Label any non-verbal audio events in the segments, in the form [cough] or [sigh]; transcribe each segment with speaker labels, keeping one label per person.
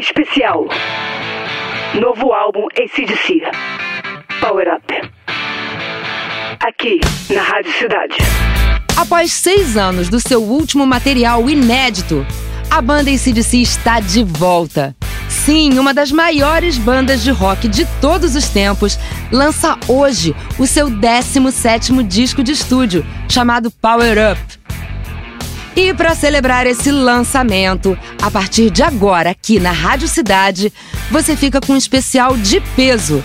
Speaker 1: Especial. Novo álbum ACDC. Power Up. Aqui, na Rádio Cidade.
Speaker 2: Após seis anos do seu último material inédito, a banda ACDC está de volta. Sim, uma das maiores bandas de rock de todos os tempos lança hoje o seu 17º disco de estúdio, chamado Power Up. E para celebrar esse lançamento, a partir de agora, aqui na Rádio Cidade, você fica com um especial de peso,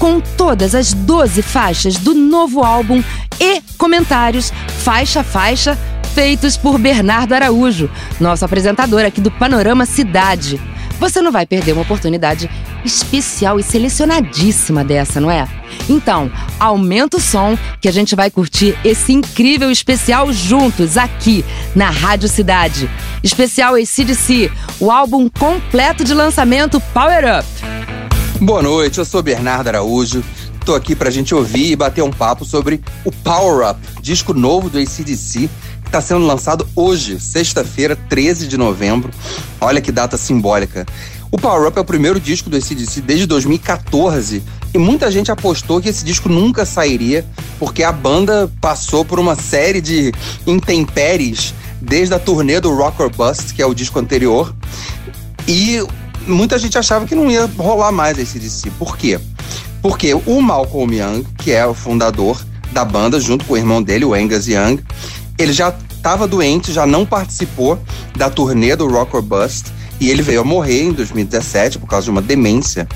Speaker 2: com todas as 12 faixas do novo álbum e comentários, faixa a faixa, feitos por Bernardo Araújo, nosso apresentador aqui do Panorama Cidade. Você não vai perder uma oportunidade especial e selecionadíssima dessa, não é? Então, aumenta o som que a gente vai curtir esse incrível especial juntos aqui na Rádio Cidade. Especial ACDC, o álbum completo de lançamento Power Up.
Speaker 3: Boa noite, eu sou Bernardo Araújo. Tô aqui pra gente ouvir e bater um papo sobre o Power Up, disco novo do ACDC, está sendo lançado hoje, sexta-feira, 13 de novembro. Olha que data simbólica. O Power Up é o primeiro disco do ACDC desde 2014 e muita gente apostou que esse disco nunca sairia porque a banda passou por uma série de intempéries desde a turnê do Rock or Bust, que é o disco anterior, e muita gente achava que não ia rolar mais esse DC. Por quê? Porque o Malcolm Young, que é o fundador da banda, junto com o irmão dele, o Angus Young, ele já estava doente, já não participou da turnê do Rock or Bust. E ele veio a morrer em 2017 por causa de uma demência.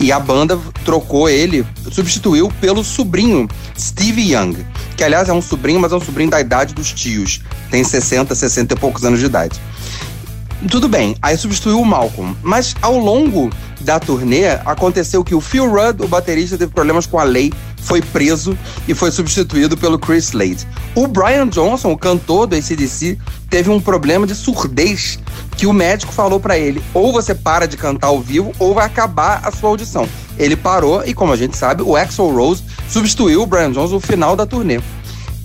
Speaker 3: E a banda trocou ele, substituiu pelo sobrinho Steve Young, que aliás é um sobrinho, mas é um sobrinho da idade dos tios. Tem 60, 60 e poucos anos de idade. Tudo bem, aí substituiu o Malcolm. Mas ao longo da turnê, aconteceu que o Phil Rudd, o baterista, teve problemas com a lei, foi preso e foi substituído pelo Chris Slade. O Brian Johnson, o cantor do ACDC, teve um problema de surdez que o médico falou para ele: ou você para de cantar ao vivo ou vai acabar a sua audição. Ele parou e, como a gente sabe, o Axel Rose substituiu o Brian Johnson no final da turnê.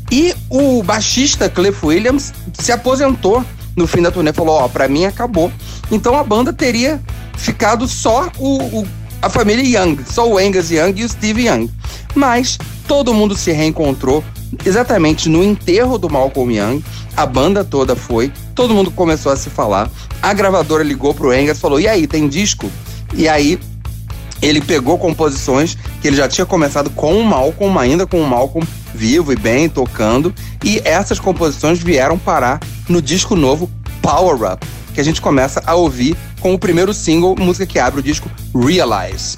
Speaker 3: E o baixista Cliff Williams se aposentou no fim da turnê falou: Ó, oh, pra mim acabou. Então a banda teria ficado só o, o, a família Young, só o Angus Young e o Steve Young. Mas todo mundo se reencontrou exatamente no enterro do Malcolm Young. A banda toda foi, todo mundo começou a se falar. A gravadora ligou pro Angus e falou: E aí, tem disco? E aí ele pegou composições que ele já tinha começado com o Malcolm, ainda com o Malcolm vivo e bem, tocando, e essas composições vieram parar no disco novo Power Up, que a gente começa a ouvir com o primeiro single, música que abre o disco Realize.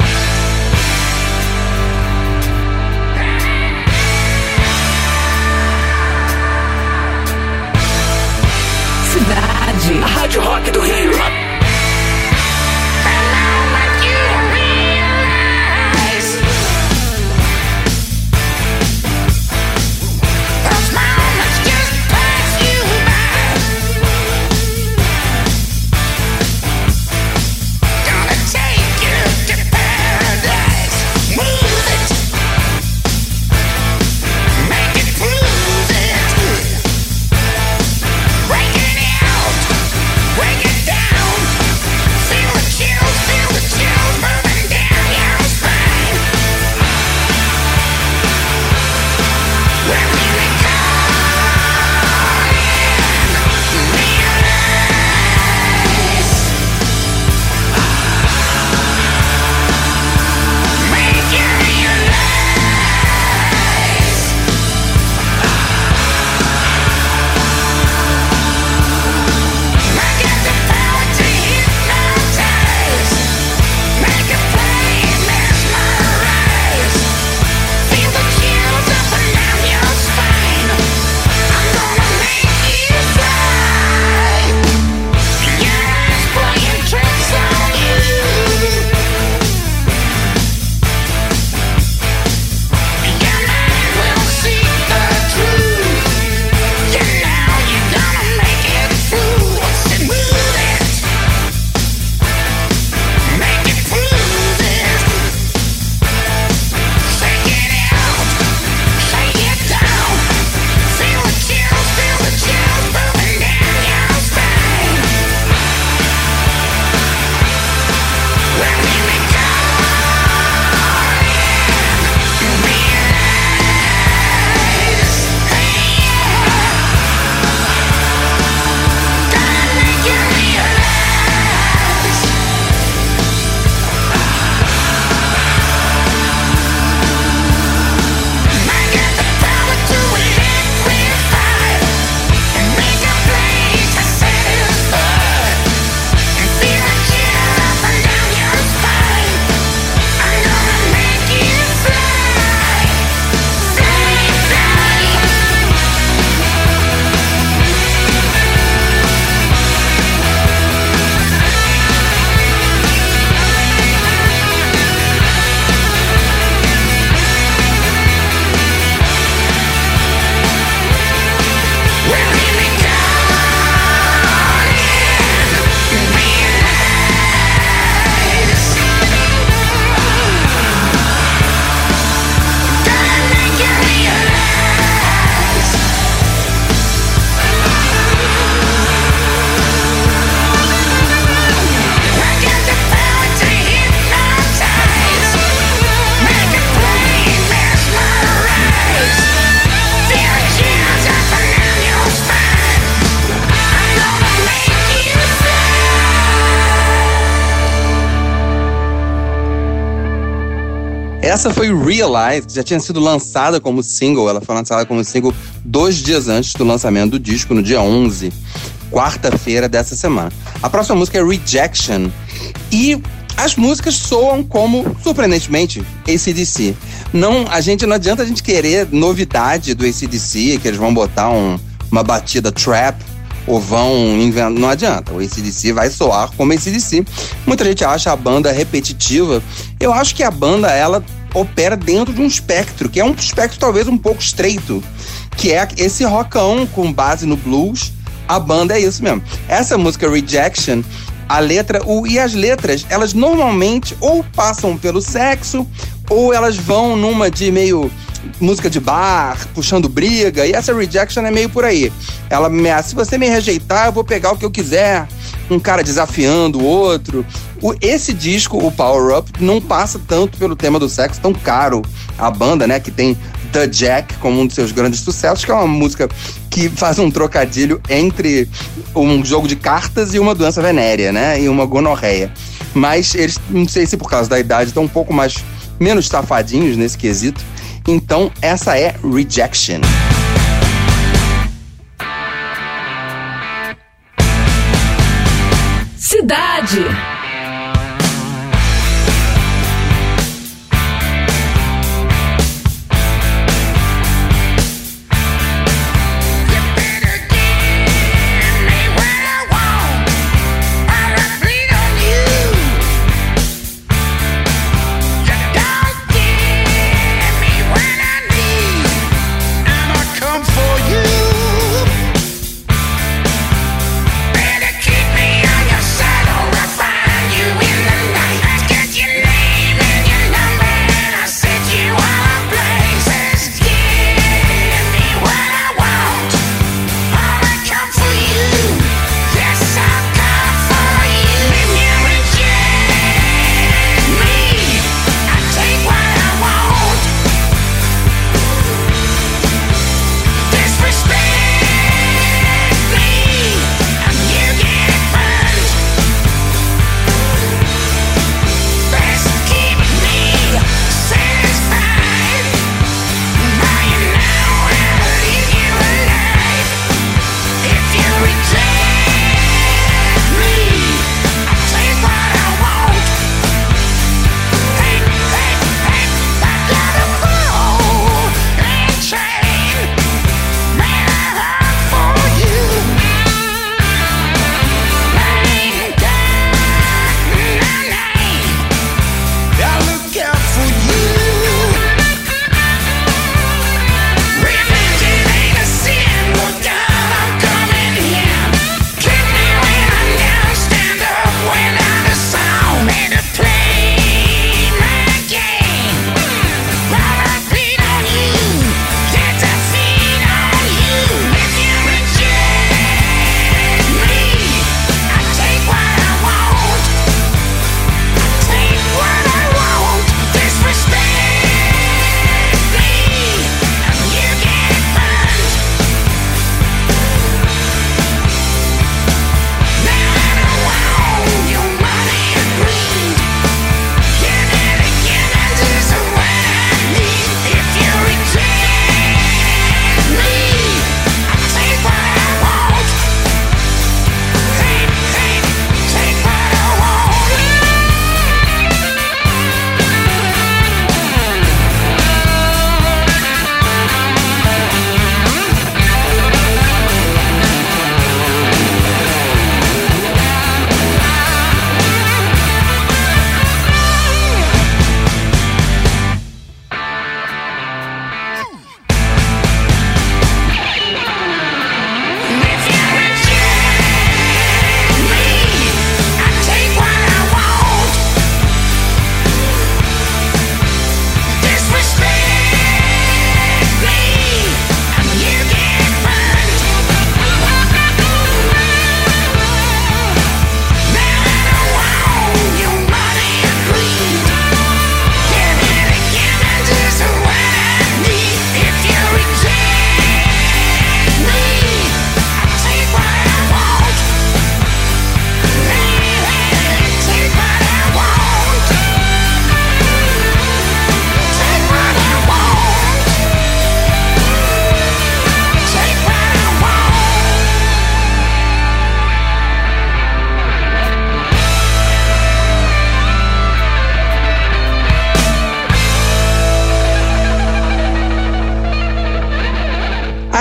Speaker 3: Essa foi Realize, que já tinha sido lançada como single. Ela foi lançada como single dois dias antes do lançamento do disco, no dia 11, quarta-feira dessa semana. A próxima música é Rejection. E as músicas soam como, surpreendentemente, ACDC. Não, a gente não adianta a gente querer novidade do ACDC, que eles vão botar um, uma batida trap ou vão inventar. Não adianta. O ACDC vai soar como ACDC. Muita gente acha a banda repetitiva. Eu acho que a banda, ela opera dentro de um espectro, que é um espectro talvez um pouco estreito, que é esse rockão com base no blues. A banda é isso mesmo. Essa música Rejection, a letra, o, e as letras, elas normalmente ou passam pelo sexo, ou elas vão numa de meio música de bar, puxando briga, e essa rejection é meio por aí. Ela se você me rejeitar, eu vou pegar o que eu quiser. Um cara desafiando o outro. O, esse disco, o Power Up, não passa tanto pelo tema do sexo, tão caro. A banda, né, que tem The Jack como um dos seus grandes sucessos, que é uma música que faz um trocadilho entre um jogo de cartas e uma doença venérea, né, e uma gonorreia. Mas eles, não sei se por causa da idade, estão um pouco mais menos safadinhos nesse quesito. Então, essa é Rejection.
Speaker 1: Cidade.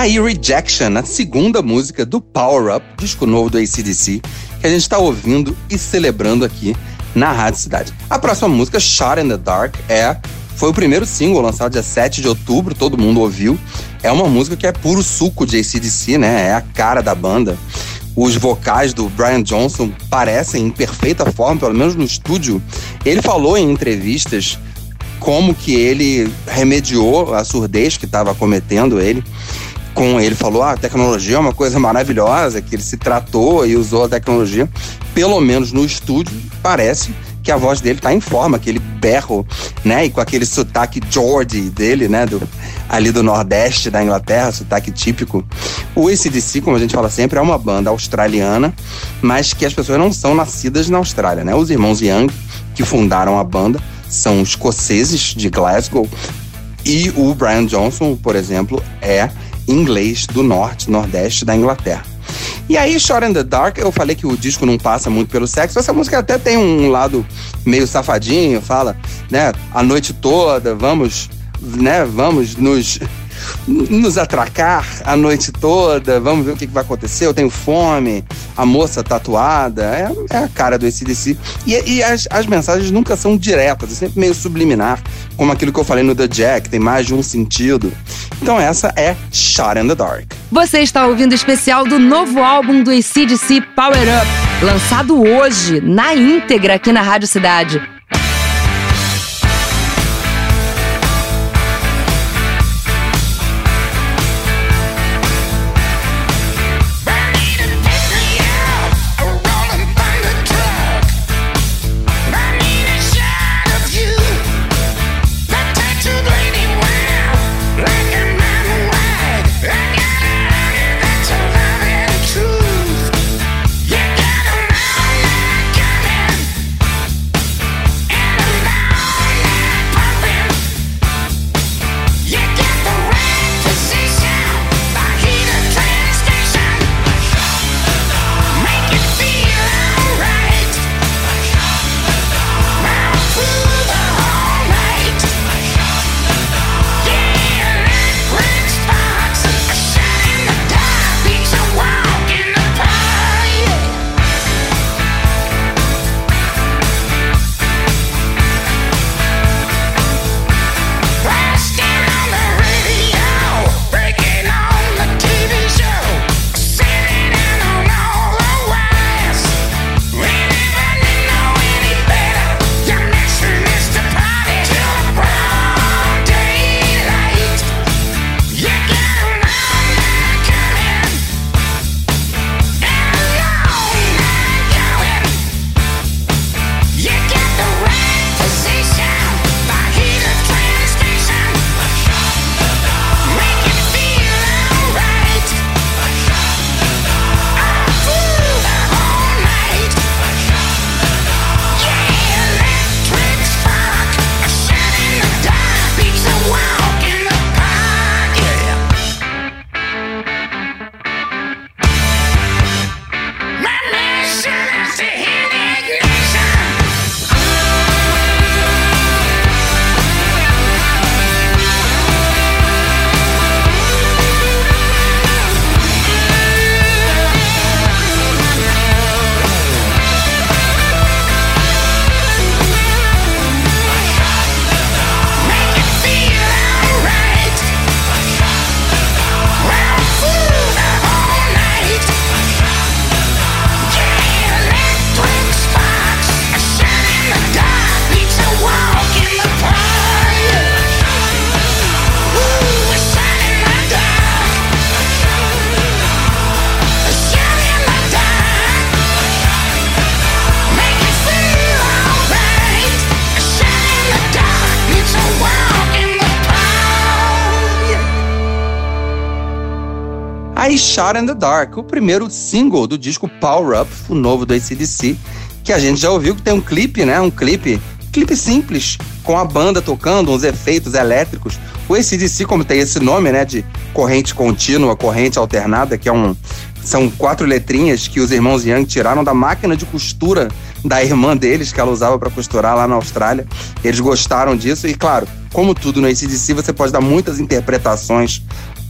Speaker 3: Aí Rejection, a segunda música do Power Up, disco novo do ACDC, que a gente está ouvindo e celebrando aqui na Rádio Cidade. A próxima música, Shot in the Dark, é foi o primeiro single lançado dia 7 de outubro, todo mundo ouviu. É uma música que é puro suco de ACDC, né? É a cara da banda. Os vocais do Brian Johnson parecem em perfeita forma, pelo menos no estúdio. Ele falou em entrevistas como que ele remediou a surdez que estava cometendo ele. Com ele falou: ah, a tecnologia é uma coisa maravilhosa, que ele se tratou e usou a tecnologia. Pelo menos no estúdio, parece que a voz dele tá em forma, aquele berro, né? E com aquele sotaque Geordie dele, né? Do, ali do Nordeste da Inglaterra, sotaque típico. O ACDC, como a gente fala sempre, é uma banda australiana, mas que as pessoas não são nascidas na Austrália, né? Os irmãos Young, que fundaram a banda, são escoceses de Glasgow. E o Brian Johnson, por exemplo, é inglês do norte, nordeste da Inglaterra. E aí, Short in the Dark, eu falei que o disco não passa muito pelo sexo. Essa música até tem um lado meio safadinho, fala, né, a noite toda, vamos, né, vamos nos nos atracar a noite toda, vamos ver o que, que vai acontecer, eu tenho fome, a moça tatuada, é, é a cara do ACDC. E, e as, as mensagens nunca são diretas, é sempre meio subliminar, como aquilo que eu falei no The Jack, tem mais de um sentido. Então essa é Shot in the Dark.
Speaker 1: Você está ouvindo o especial do novo álbum do ACDC Power Up, lançado hoje, na íntegra aqui na Rádio Cidade.
Speaker 3: Shot in the Dark, o primeiro single do disco Power Up, o novo do ACDC, que a gente já ouviu que tem um clipe, né? Um clipe, clipe simples, com a banda tocando, uns efeitos elétricos. O ACDC, como tem esse nome, né? De corrente contínua, corrente alternada, que é um. São quatro letrinhas que os irmãos Young tiraram da máquina de costura da irmã deles, que ela usava para costurar lá na Austrália. Eles gostaram disso e, claro, como tudo no ACDC, você pode dar muitas interpretações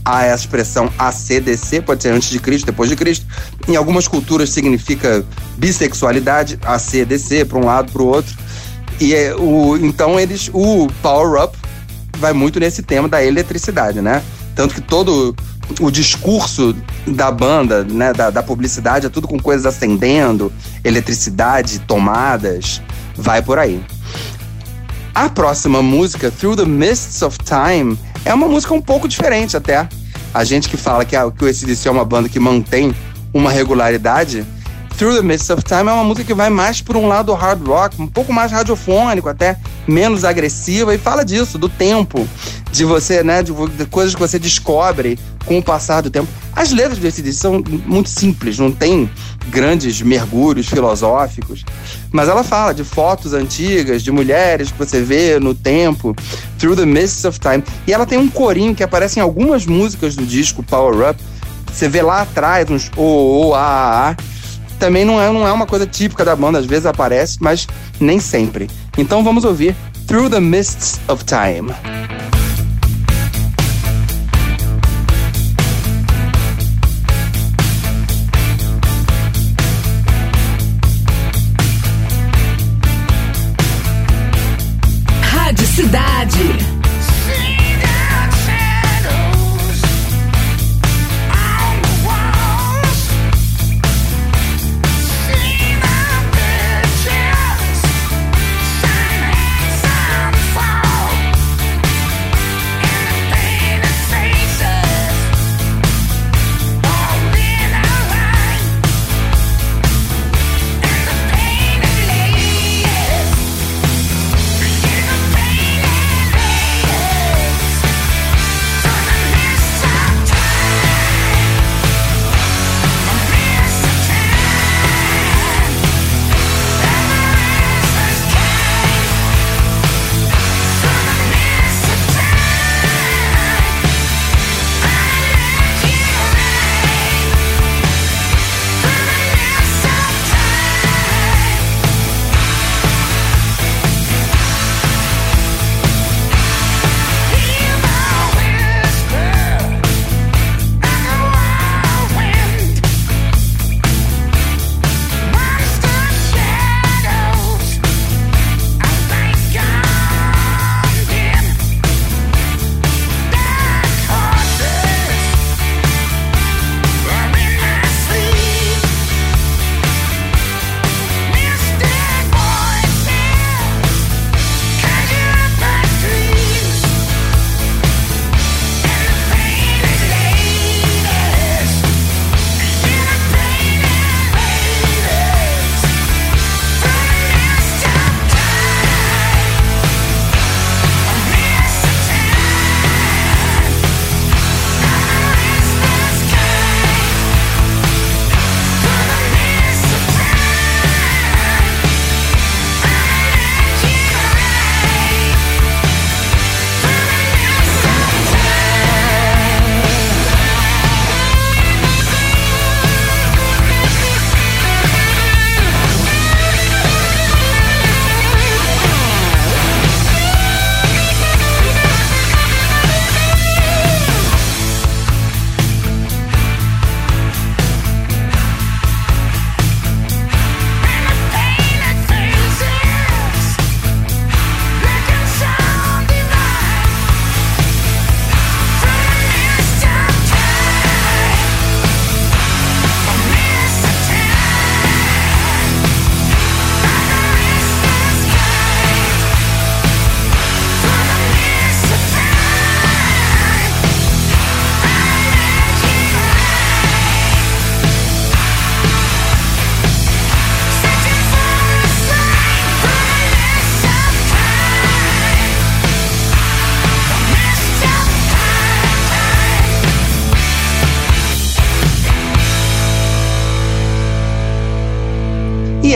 Speaker 1: essa expressão ACDC, pode ser antes de Cristo, depois de Cristo. Em algumas culturas significa bissexualidade, ACDC, para um lado, para o outro. E é, o, então eles, o Power Up vai muito nesse tema da eletricidade, né? Tanto que todo o discurso da banda, né, da, da publicidade, é tudo com coisas acendendo, eletricidade, tomadas, vai por aí. A próxima música, Through the Mists of Time, é uma música um pouco diferente até. A gente que fala que, a, que o ACDC é uma banda que mantém uma regularidade, Through the Mists of Time é uma música que vai mais por um lado hard rock, um pouco mais radiofônico, até menos agressiva, e fala disso, do tempo, de você, né, de, de coisas que você descobre com o passar do tempo. As letras do ACDC são muito simples, não tem grandes mergulhos filosóficos, mas ela fala de fotos antigas, de mulheres que você vê no tempo, Through the Mists of Time. E ela tem um corinho que aparece em algumas músicas do disco Power Up. Você vê lá atrás uns o, o, a, a. Também não é, não é uma coisa típica da banda, às vezes aparece, mas nem sempre. Então vamos ouvir Through the Mists of Time.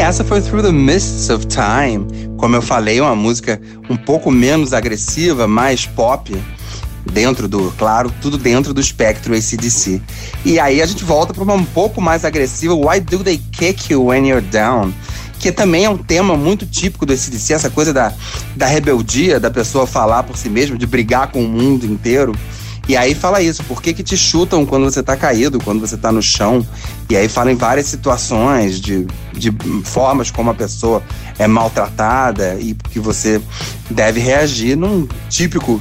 Speaker 1: Essa foi Through the Mists of Time. Como eu falei, uma música um pouco menos agressiva, mais pop, dentro do, claro, tudo dentro do espectro ACDC. E aí a gente volta para uma um pouco mais agressiva, Why Do They Kick You When You're Down? Que também é um tema muito típico do ACDC, essa coisa da, da rebeldia, da pessoa falar por si mesma, de brigar com o mundo inteiro.
Speaker 3: E aí fala isso, por que, que te chutam quando você tá caído, quando você tá no chão? E aí fala em várias situações de, de formas como a pessoa é maltratada e que você deve reagir num típico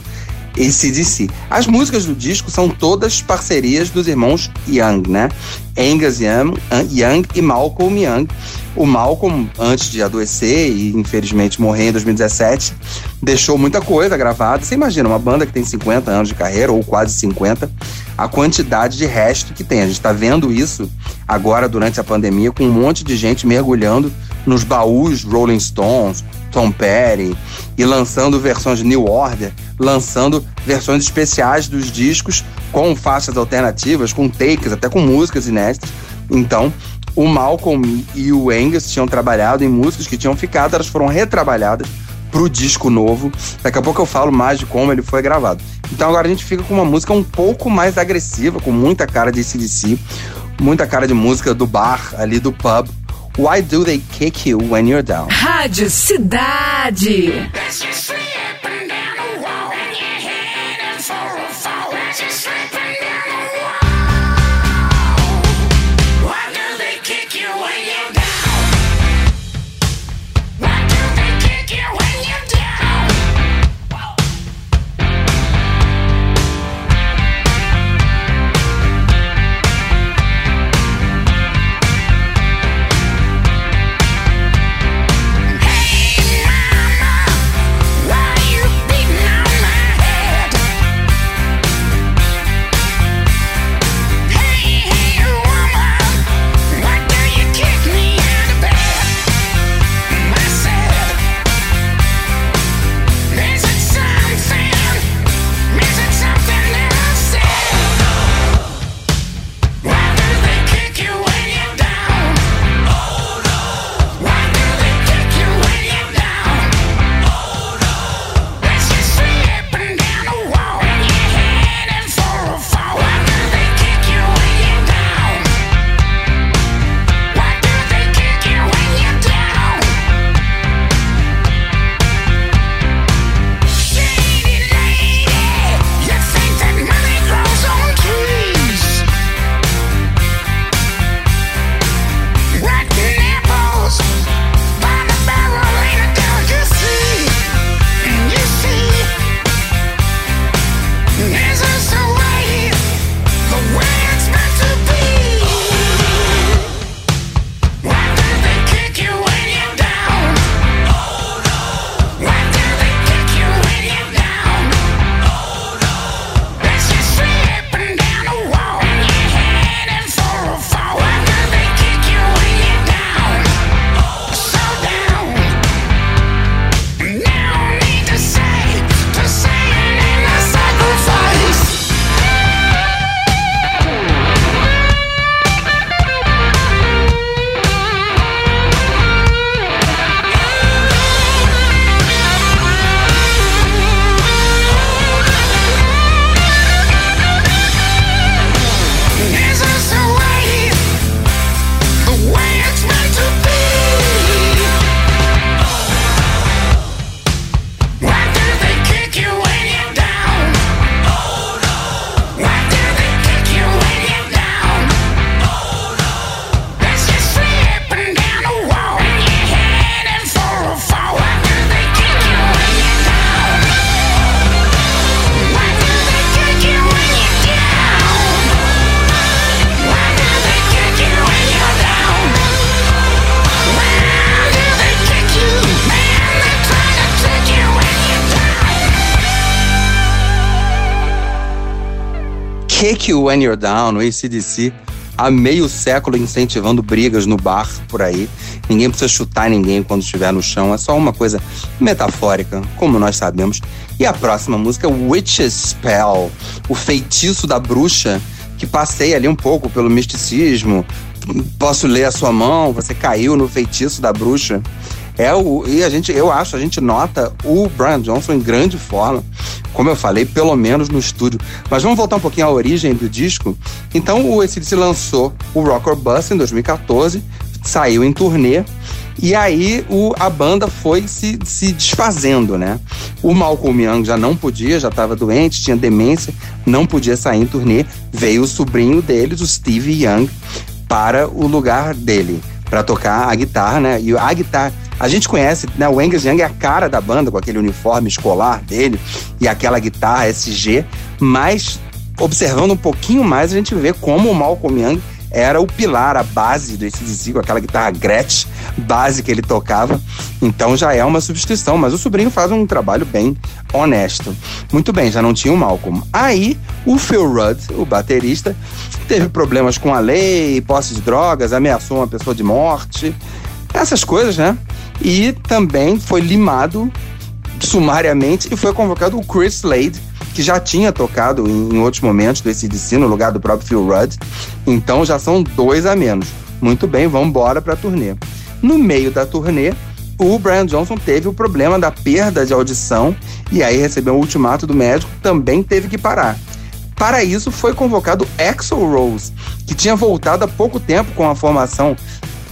Speaker 3: ACDC. As músicas do disco são todas parcerias dos irmãos Young, né? Angus Young, e Malcolm Young. O Malcolm, antes de adoecer e infelizmente morrer em 2017, deixou muita coisa gravada. Você imagina, uma banda que tem 50 anos de carreira, ou quase 50, a quantidade de resto que tem. A gente está vendo isso agora durante a pandemia, com um monte de gente mergulhando nos baús Rolling Stones, Tom Petty, e lançando versões de New Order, lançando versões especiais dos discos com faixas alternativas, com takes, até com músicas inéditas. Então, o Malcolm e o Angus tinham trabalhado em músicas que tinham ficado, elas foram retrabalhadas para o disco novo. Daqui a pouco eu falo mais de como ele foi gravado. Então agora a gente fica com uma música um pouco mais agressiva, com muita cara de CDC, muita cara de música do bar ali do pub. Why do they kick you when you're down?
Speaker 1: Rádio Cidade.
Speaker 3: Kick You When You're Down, o ACDC, há meio século incentivando brigas no bar por aí. Ninguém precisa chutar ninguém quando estiver no chão, é só uma coisa metafórica, como nós sabemos. E a próxima música é Witch's Spell, o feitiço da bruxa, que passei ali um pouco pelo misticismo. Posso ler a sua mão, você caiu no feitiço da bruxa. É o, e a gente, eu acho, a gente nota o Brian Johnson em grande forma, como eu falei, pelo menos no estúdio. Mas vamos voltar um pouquinho à origem do disco. Então o ACDC lançou o Rock or Bust em 2014, saiu em turnê. E aí o, a banda foi se, se desfazendo, né? O Malcolm Young já não podia, já estava doente, tinha demência, não podia sair em turnê. Veio o sobrinho deles, o Steve Young, para o lugar dele, para tocar a guitarra, né? E a guitarra, a gente conhece, né? O Angus Young é a cara da banda, com aquele uniforme escolar dele e aquela guitarra SG, mas observando um pouquinho mais, a gente vê como o Malcolm Young era o pilar, a base do ACDC, com aquela guitarra Gretsch, base que ele tocava. Então já é uma substituição, mas o sobrinho faz um trabalho bem honesto. Muito bem, já não tinha o Malcolm. Aí o Phil Rudd, o baterista, teve problemas com a lei, posse de drogas, ameaçou uma pessoa de morte, essas coisas, né? E também foi limado sumariamente e foi convocado o Chris Slade, que já tinha tocado em, em outros momentos do ACDC, no lugar do próprio Phil Rudd. Então já são dois a menos. Muito bem, vamos embora para a turnê. No meio da turnê, o Brian Johnson teve o problema da perda de audição e aí recebeu um ultimato do médico, também teve que parar. Para isso, foi convocado Axel Rose, que tinha voltado há pouco tempo com a formação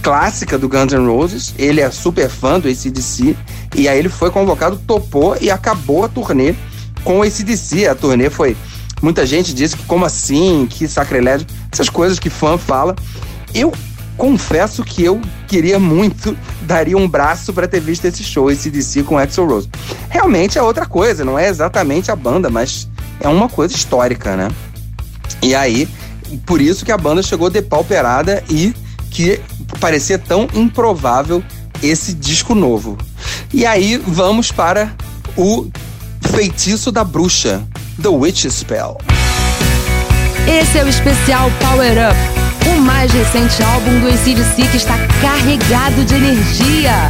Speaker 3: clássica do Guns N' Roses. Ele é super fã do ACDC. E aí ele foi convocado, topou e acabou a turnê com o ACDC. A turnê foi. Muita gente disse que como assim, que sacrilégio, essas coisas que fã fala. Eu confesso que eu queria muito, [laughs] daria um braço para ter visto esse show, esse DC com Axel Rose. Realmente é outra coisa, não é exatamente a banda, mas é uma coisa histórica, né? E aí, por isso que a banda chegou depauperada e que parecia tão improvável esse disco novo. E aí vamos para o Feitiço da Bruxa, The Witch Spell.
Speaker 2: Esse é o especial Power Up, o mais recente álbum do ACDC que está carregado de energia.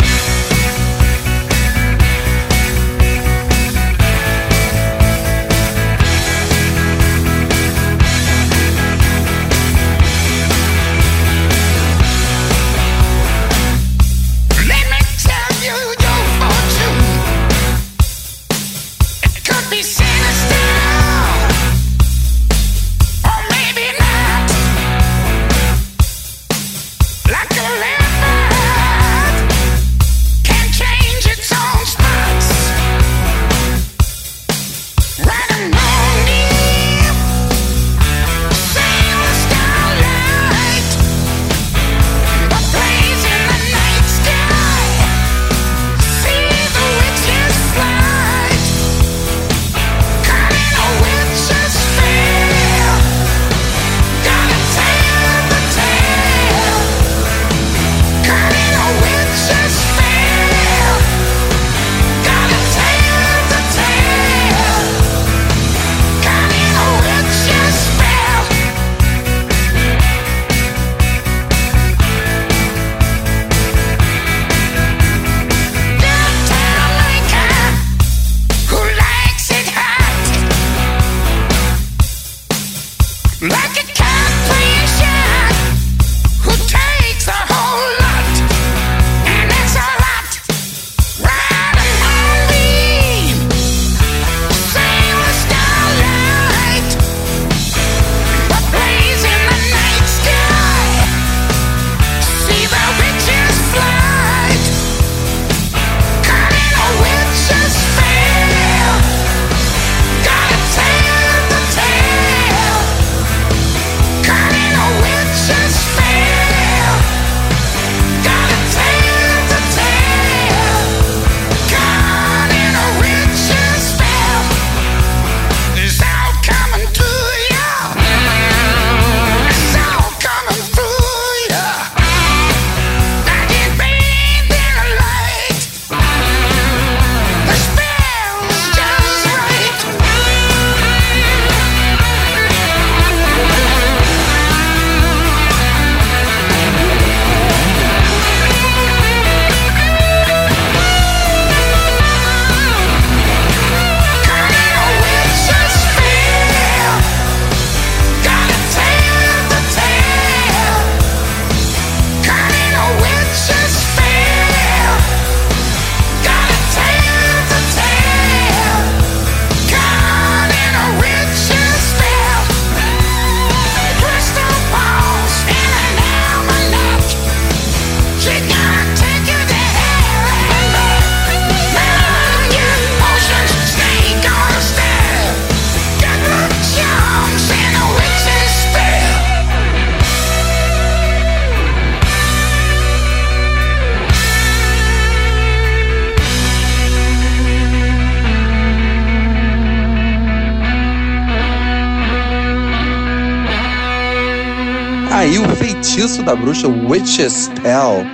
Speaker 3: Feitiço da Bruxa, Witch's Spell.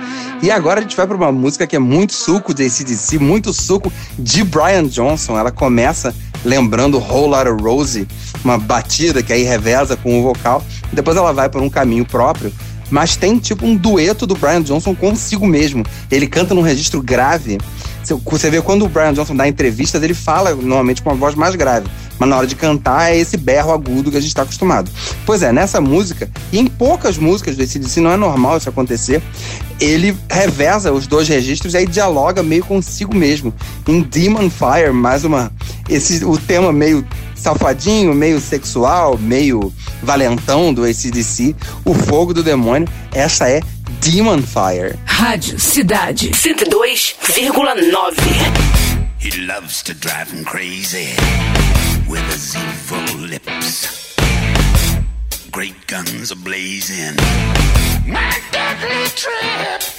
Speaker 3: E agora a gente vai para uma música que é muito suco de ACDC, muito suco de Brian Johnson. Ela começa lembrando Whole Lotta Rosie, uma batida que aí reveza com o vocal. Depois ela vai por um caminho próprio. Mas tem tipo um dueto do Brian Johnson consigo mesmo. Ele canta num registro grave. Você vê quando o Brian Johnson dá entrevistas, ele fala normalmente com uma voz mais grave. Mas na hora de cantar é esse berro agudo que a gente está acostumado. Pois é, nessa música, e em poucas músicas do ACDC não é normal isso acontecer, ele reveza os dois registros e aí dialoga meio consigo mesmo. Em Demon Fire, mais uma. Esse, o tema meio safadinho, meio sexual, meio valentão do ACDC, o fogo do demônio, essa é Demon Fire.
Speaker 4: Rádio Cidade 102,9.
Speaker 1: He loves to drive him crazy with his evil lips. Great guns are blazing. My deadly trip.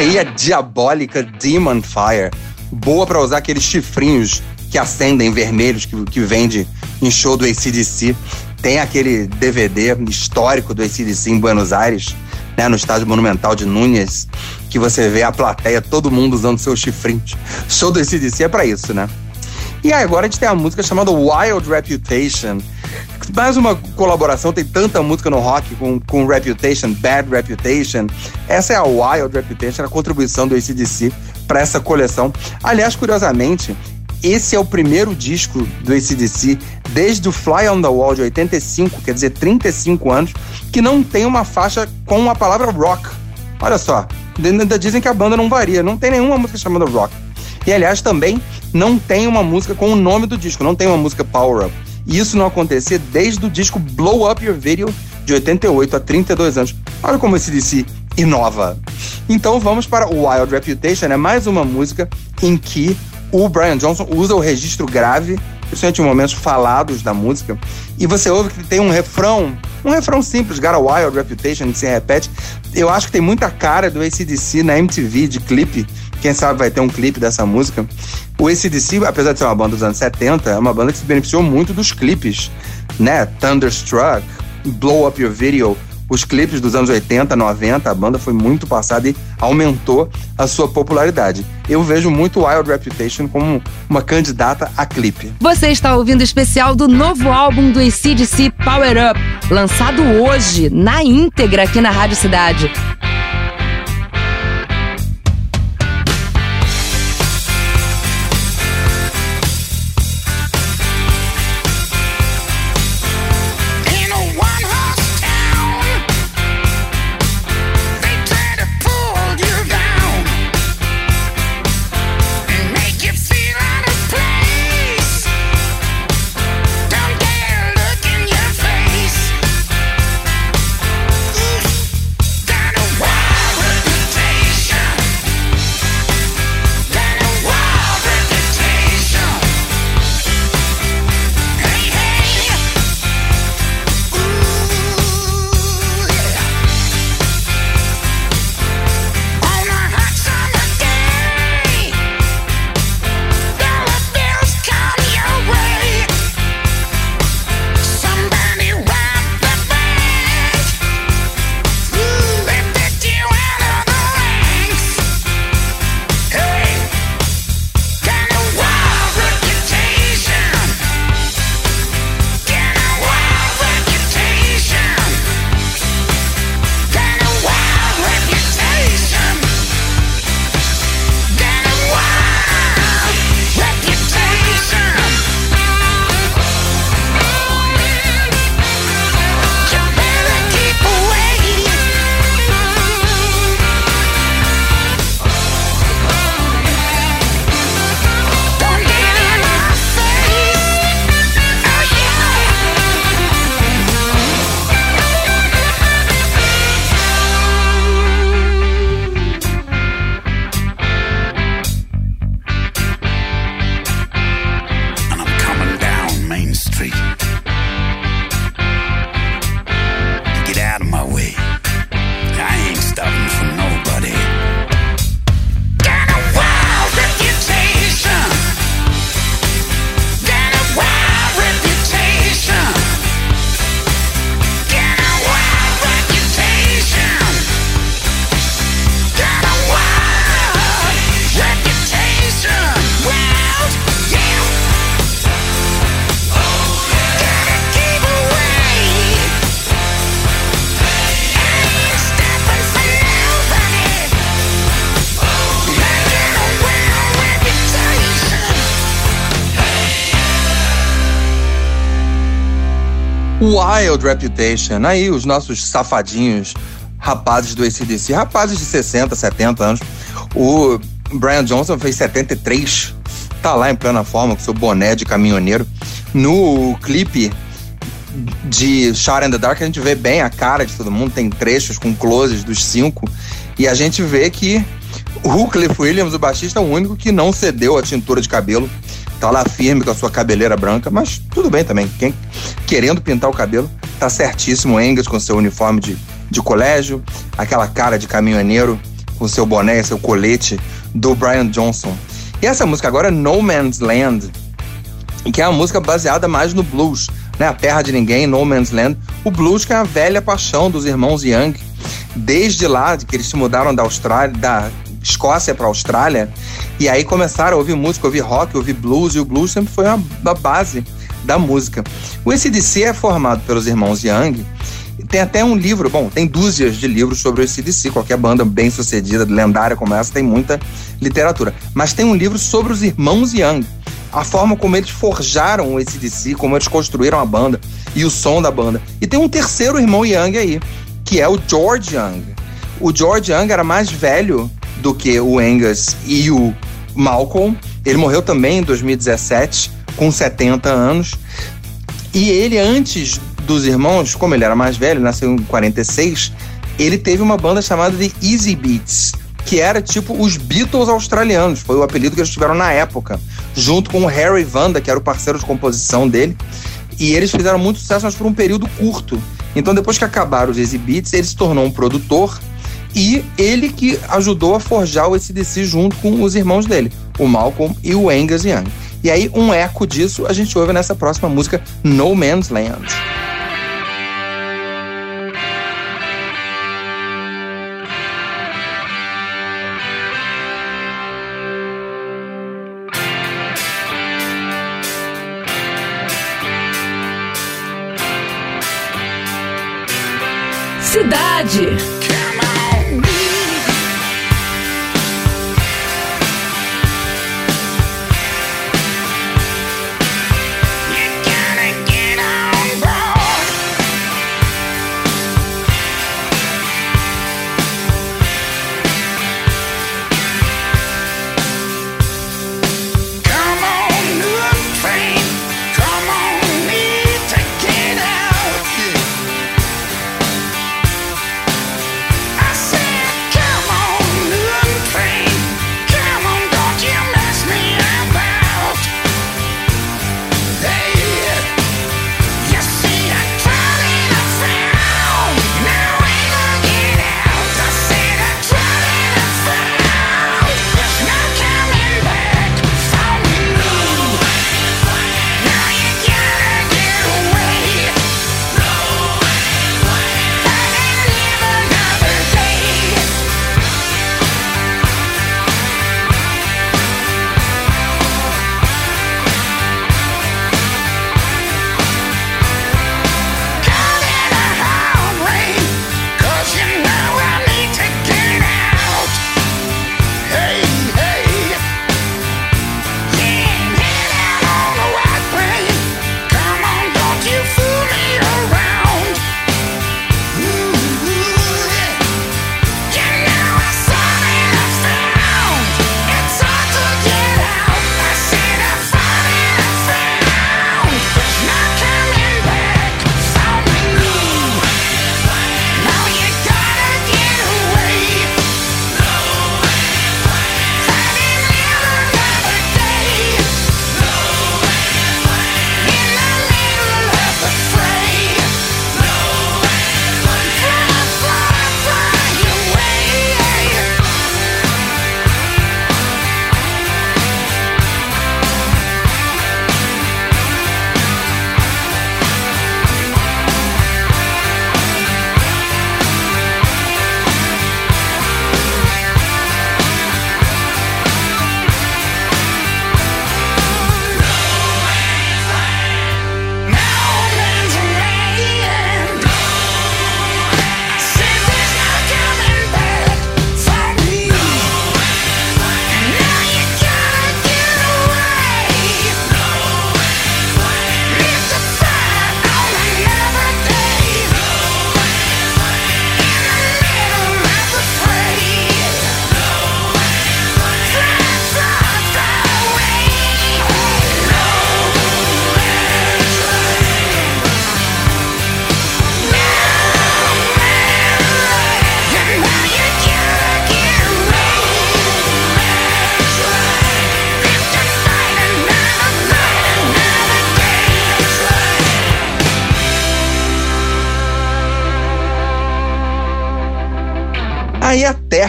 Speaker 3: Aí a diabólica Demon Fire, boa para usar aqueles chifrinhos que acendem vermelhos que, que vende em show do ACDC. Tem aquele DVD histórico do ACDC em Buenos Aires, né, no estádio monumental de Núñez, que você vê a plateia, todo mundo usando seus chifrinhos. Show do ACDC é para isso, né? E agora a gente tem a música chamada Wild Reputation. Mais uma colaboração, tem tanta música no rock com, com Reputation, Bad Reputation. Essa é a Wild Reputation, a contribuição do ACDC para essa coleção. Aliás, curiosamente, esse é o primeiro disco do ACDC desde o Fly on the Wall de 85, quer dizer, 35 anos, que não tem uma faixa com a palavra rock Olha só, ainda dizem que a banda não varia, não tem nenhuma música chamada rock. E aliás, também não tem uma música com o nome do disco, não tem uma música Power Up. E isso não acontecia desde o disco Blow Up Your Video de 88 a 32 anos. Olha como esse DC inova. Então vamos para Wild Reputation, é mais uma música em que o Brian Johnson usa o registro grave, principalmente em momentos falados da música, e você ouve que tem um refrão, um refrão simples, Got a Wild Reputation, que se repete. Eu acho que tem muita cara do ACDC na MTV de clipe. Quem sabe vai ter um clipe dessa música. O ACDC, apesar de ser uma banda dos anos 70, é uma banda que se beneficiou muito dos clipes, né? Thunderstruck, Blow Up Your Video, os clipes dos anos 80, 90, a banda foi muito passada e aumentou a sua popularidade. Eu vejo muito Wild Reputation como uma candidata a clipe.
Speaker 1: Você está ouvindo o especial do novo álbum do ACDC Power Up, lançado hoje, na íntegra aqui na Rádio Cidade.
Speaker 3: Wild Reputation. Aí os nossos safadinhos, rapazes do ACDC, rapazes de 60, 70 anos. O Brian Johnson fez 73, tá lá em plena forma com seu boné de caminhoneiro. No clipe de Shot in the Dark, a gente vê bem a cara de todo mundo, tem trechos com closes dos cinco, e a gente vê que o Cliff Williams, o baixista, é o único que não cedeu a tintura de cabelo tá lá firme com a sua cabeleira branca, mas tudo bem também. Quem querendo pintar o cabelo, tá certíssimo. Angus com seu uniforme de, de colégio, aquela cara de caminhoneiro com seu boné seu colete do Brian Johnson. E essa música agora é No Man's Land, que é uma música baseada mais no blues, né? A Terra de Ninguém, No Man's Land. O blues que é a velha paixão dos irmãos Young, desde lá que eles se mudaram da Austrália, da Escócia para Austrália, e aí começaram a ouvir música, ouvir rock, ouvir blues, e o blues sempre foi uma, uma base da música. O ACDC é formado pelos irmãos Young, tem até um livro, bom, tem dúzias de livros sobre o ACDC, qualquer banda bem sucedida, lendária como essa, tem muita literatura. Mas tem um livro sobre os irmãos Young, a forma como eles forjaram o ACDC, como eles construíram a banda e o som da banda. E tem um terceiro irmão Young aí, que é o George Young.
Speaker 1: o George Young era mais velho do que o Angus e o Malcolm. Ele morreu também em 2017, com 70 anos. E ele, antes dos irmãos, como ele era mais velho, nasceu em 46, ele teve uma banda chamada de Easy Beats, que era tipo os Beatles australianos, foi o apelido que eles tiveram na época, junto com o Harry Vanda, que era o parceiro de composição dele. E eles fizeram muito sucesso, mas por um período curto. Então, depois que acabaram os Easy Beats, ele se tornou um produtor e ele que ajudou a forjar o ACDC junto com os irmãos dele, o Malcolm e o Angus Young. E aí, um eco disso a gente ouve nessa próxima música, No Man's Land.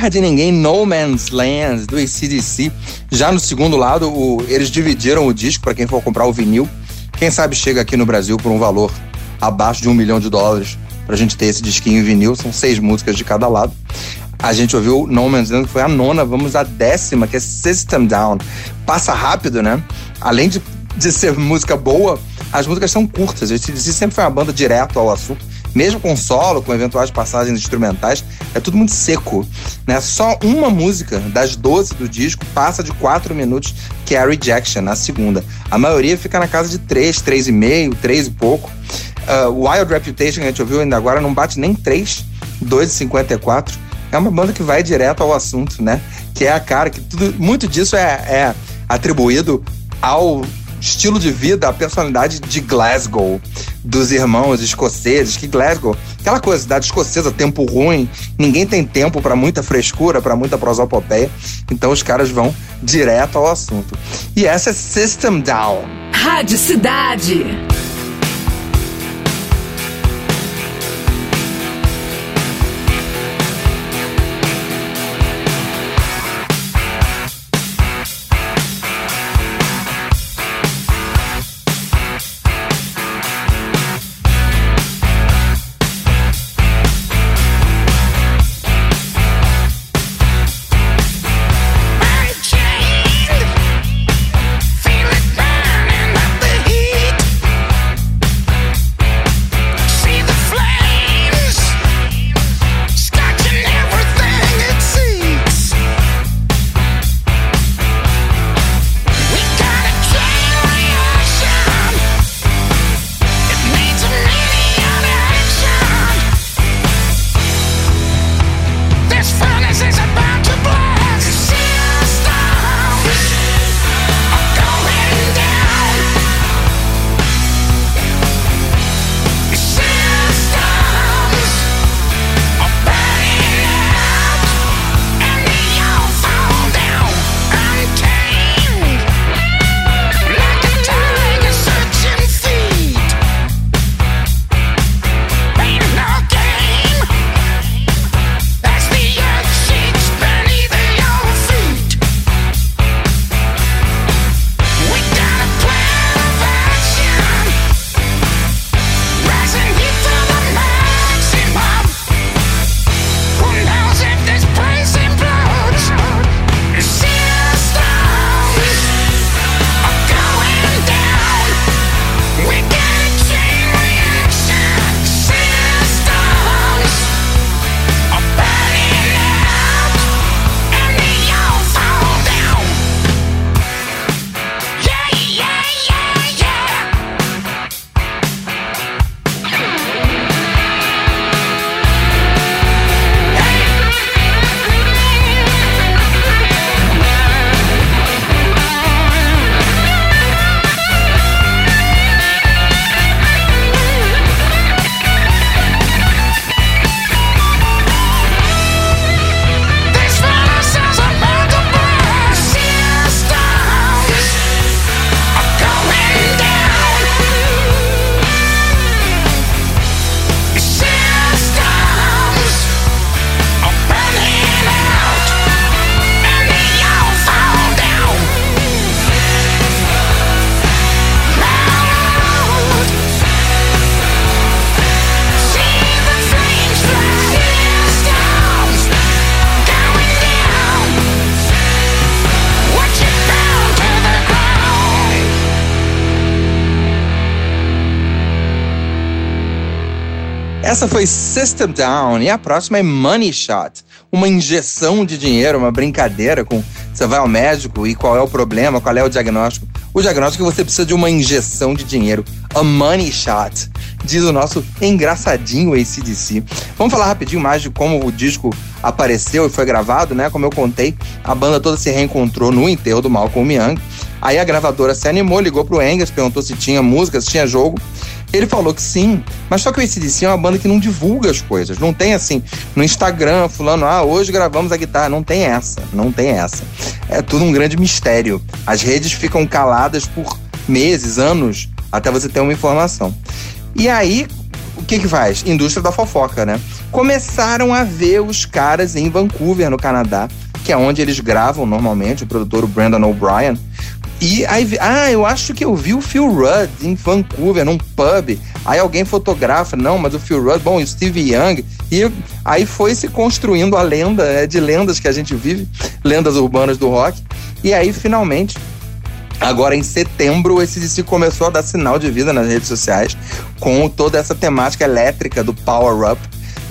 Speaker 1: Terra de Ninguém, No Man's Land, do ACDC. Já no segundo lado, o, eles dividiram o disco para quem for comprar o vinil. Quem sabe chega aqui no Brasil por um valor abaixo de um milhão de dólares pra gente ter esse disquinho em vinil. São seis músicas de cada lado. A gente ouviu No Man's Land, que foi a nona. Vamos à décima, que é System Down. Passa rápido, né? Além de, de ser música boa, as músicas são curtas. A ACDC sempre foi uma banda direto ao assunto mesmo com solo, com eventuais passagens instrumentais, é tudo muito seco. Né? Só uma música das 12 do disco passa de 4 minutos, que é a Rejection, a segunda. A maioria fica na casa de 3, 3,5, 3 e pouco. Uh, Wild Reputation, que a gente ouviu ainda agora, não bate nem 3, 2,54.
Speaker 3: é uma banda que vai direto ao assunto, né? Que é a cara que tudo, muito disso é, é atribuído ao estilo de vida, a personalidade de Glasgow, dos irmãos escoceses, que Glasgow, aquela coisa, cidade escocesa, tempo ruim, ninguém tem tempo para muita frescura, para muita prosopopeia, então os caras vão direto ao assunto. E essa é System Down.
Speaker 1: Rádio Cidade.
Speaker 3: Essa foi System Down e a próxima é Money Shot. Uma injeção de dinheiro, uma brincadeira com você vai ao médico e qual é o problema, qual é o diagnóstico. O diagnóstico é que você precisa de uma injeção de dinheiro. A money shot, diz o nosso engraçadinho ACDC. Vamos falar rapidinho mais de como o disco apareceu e foi gravado, né? Como eu contei, a banda toda se reencontrou no enterro do Malcolm Young. Aí a gravadora se animou, ligou pro Engels, perguntou se tinha música, se tinha jogo. Ele falou que sim, mas só que o ACDC é uma banda que não divulga as coisas. Não tem assim, no Instagram, fulano, ah, hoje gravamos a guitarra. Não tem essa, não tem essa. É tudo um grande mistério. As redes ficam caladas por meses, anos, até você ter uma informação. E aí, o que que faz? Indústria da fofoca, né? Começaram a ver os caras em Vancouver, no Canadá, que é onde eles gravam normalmente, o produtor Brandon O'Brien, e aí, ah, eu acho que eu vi o Phil Rudd em Vancouver, num pub. Aí alguém fotografa, não, mas o Phil Rudd, bom, o Steve Young. E aí foi se construindo a lenda, é de lendas que a gente vive, lendas urbanas do rock. E aí, finalmente, Agora, em setembro, esse DC começou a dar sinal de vida nas redes sociais com toda essa temática elétrica do Power Up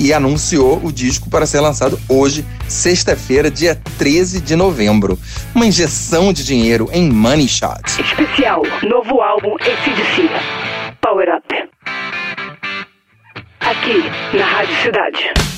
Speaker 3: e anunciou o disco para ser lançado hoje, sexta-feira, dia 13 de novembro. Uma injeção de dinheiro em Money Shot.
Speaker 1: Especial, novo álbum ACDC, Power Up. Aqui, na Rádio Cidade.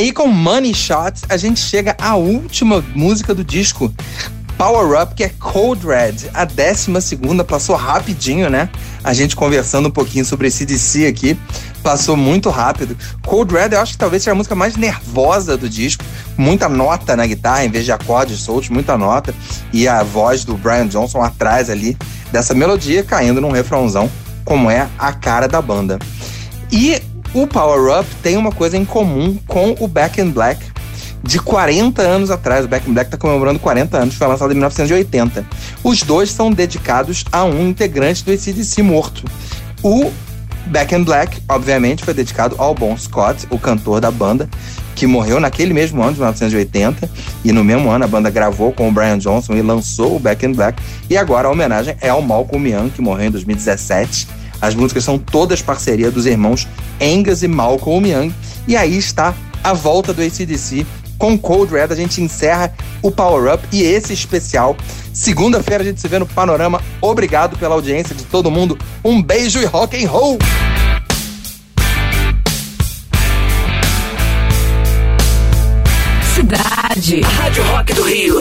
Speaker 3: Aí, com Money Shots, a gente chega à última música do disco, Power Up, que é Cold Red. A décima segunda passou rapidinho, né? A gente conversando um pouquinho sobre esse DC aqui, passou muito rápido. Cold Red eu acho que talvez seja a música mais nervosa do disco. Muita nota na guitarra, em vez de acordes soltos, muita nota. E a voz do Brian Johnson atrás ali dessa melodia caindo num refrãozão, como é a cara da banda. E o Power Up tem uma coisa em comum com o Back in Black, de 40 anos atrás. O Back in Black está comemorando 40 anos, foi lançado em 1980. Os dois são dedicados a um integrante do ACDC morto. O Back in Black, obviamente, foi dedicado ao Bon Scott, o cantor da banda, que morreu naquele mesmo ano de 1980. E no mesmo ano a banda gravou com o Brian Johnson e lançou o Back in Black. E agora a homenagem é ao Malcolm Young, que morreu em 2017. As músicas são todas parceria dos irmãos Angus e Malcolm Young. E aí está a volta do ACDC com Cold Red a gente encerra o Power Up e esse especial. Segunda-feira a gente se vê no Panorama. Obrigado pela audiência de todo mundo. Um beijo e rock and roll.
Speaker 1: Cidade. Rádio Rock do Rio.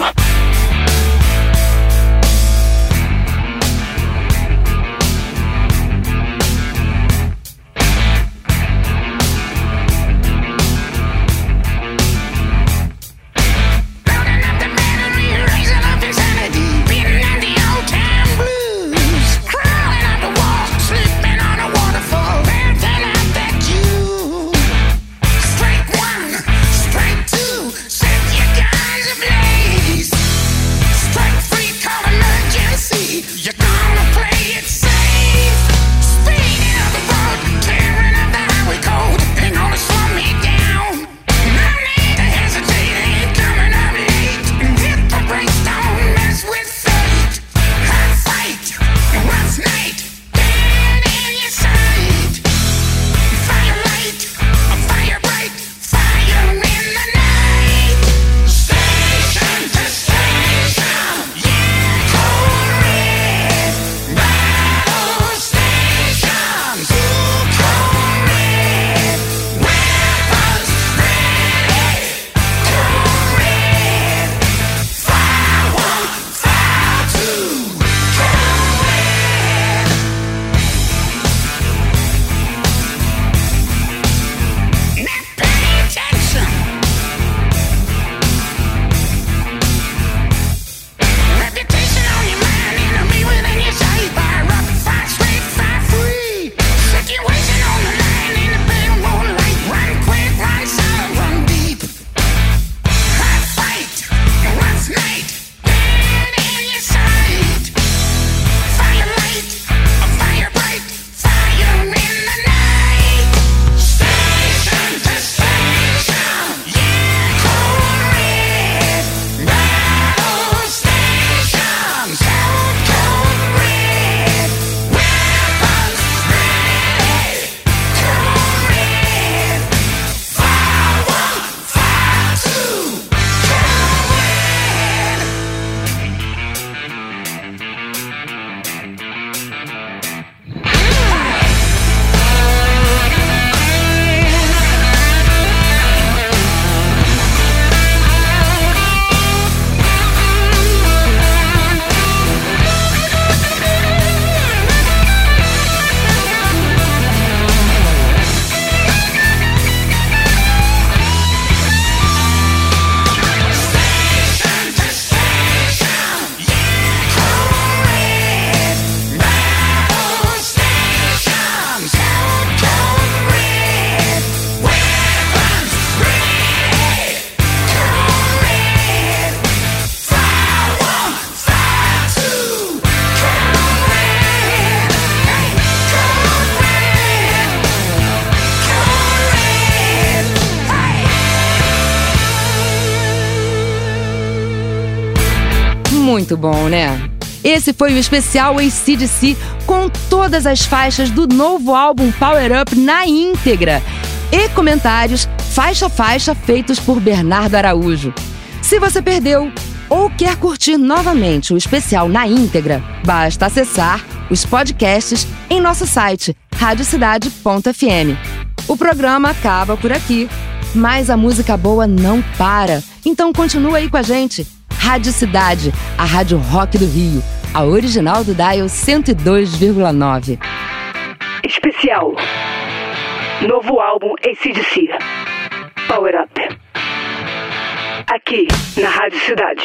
Speaker 2: Muito bom, né? Esse foi o especial ACDC com todas as faixas do novo álbum Power Up na íntegra e comentários faixa a faixa feitos por Bernardo Araújo. Se você perdeu ou quer curtir novamente o especial na íntegra, basta acessar os podcasts em nosso site radiocidade.fm. O programa acaba por aqui. Mas a música boa não para. Então continua aí com a gente. Rádio Cidade, a rádio rock do Rio, a original do Dial 102,9.
Speaker 4: Especial. Novo álbum ACDC. Power Up. Aqui, na Rádio Cidade.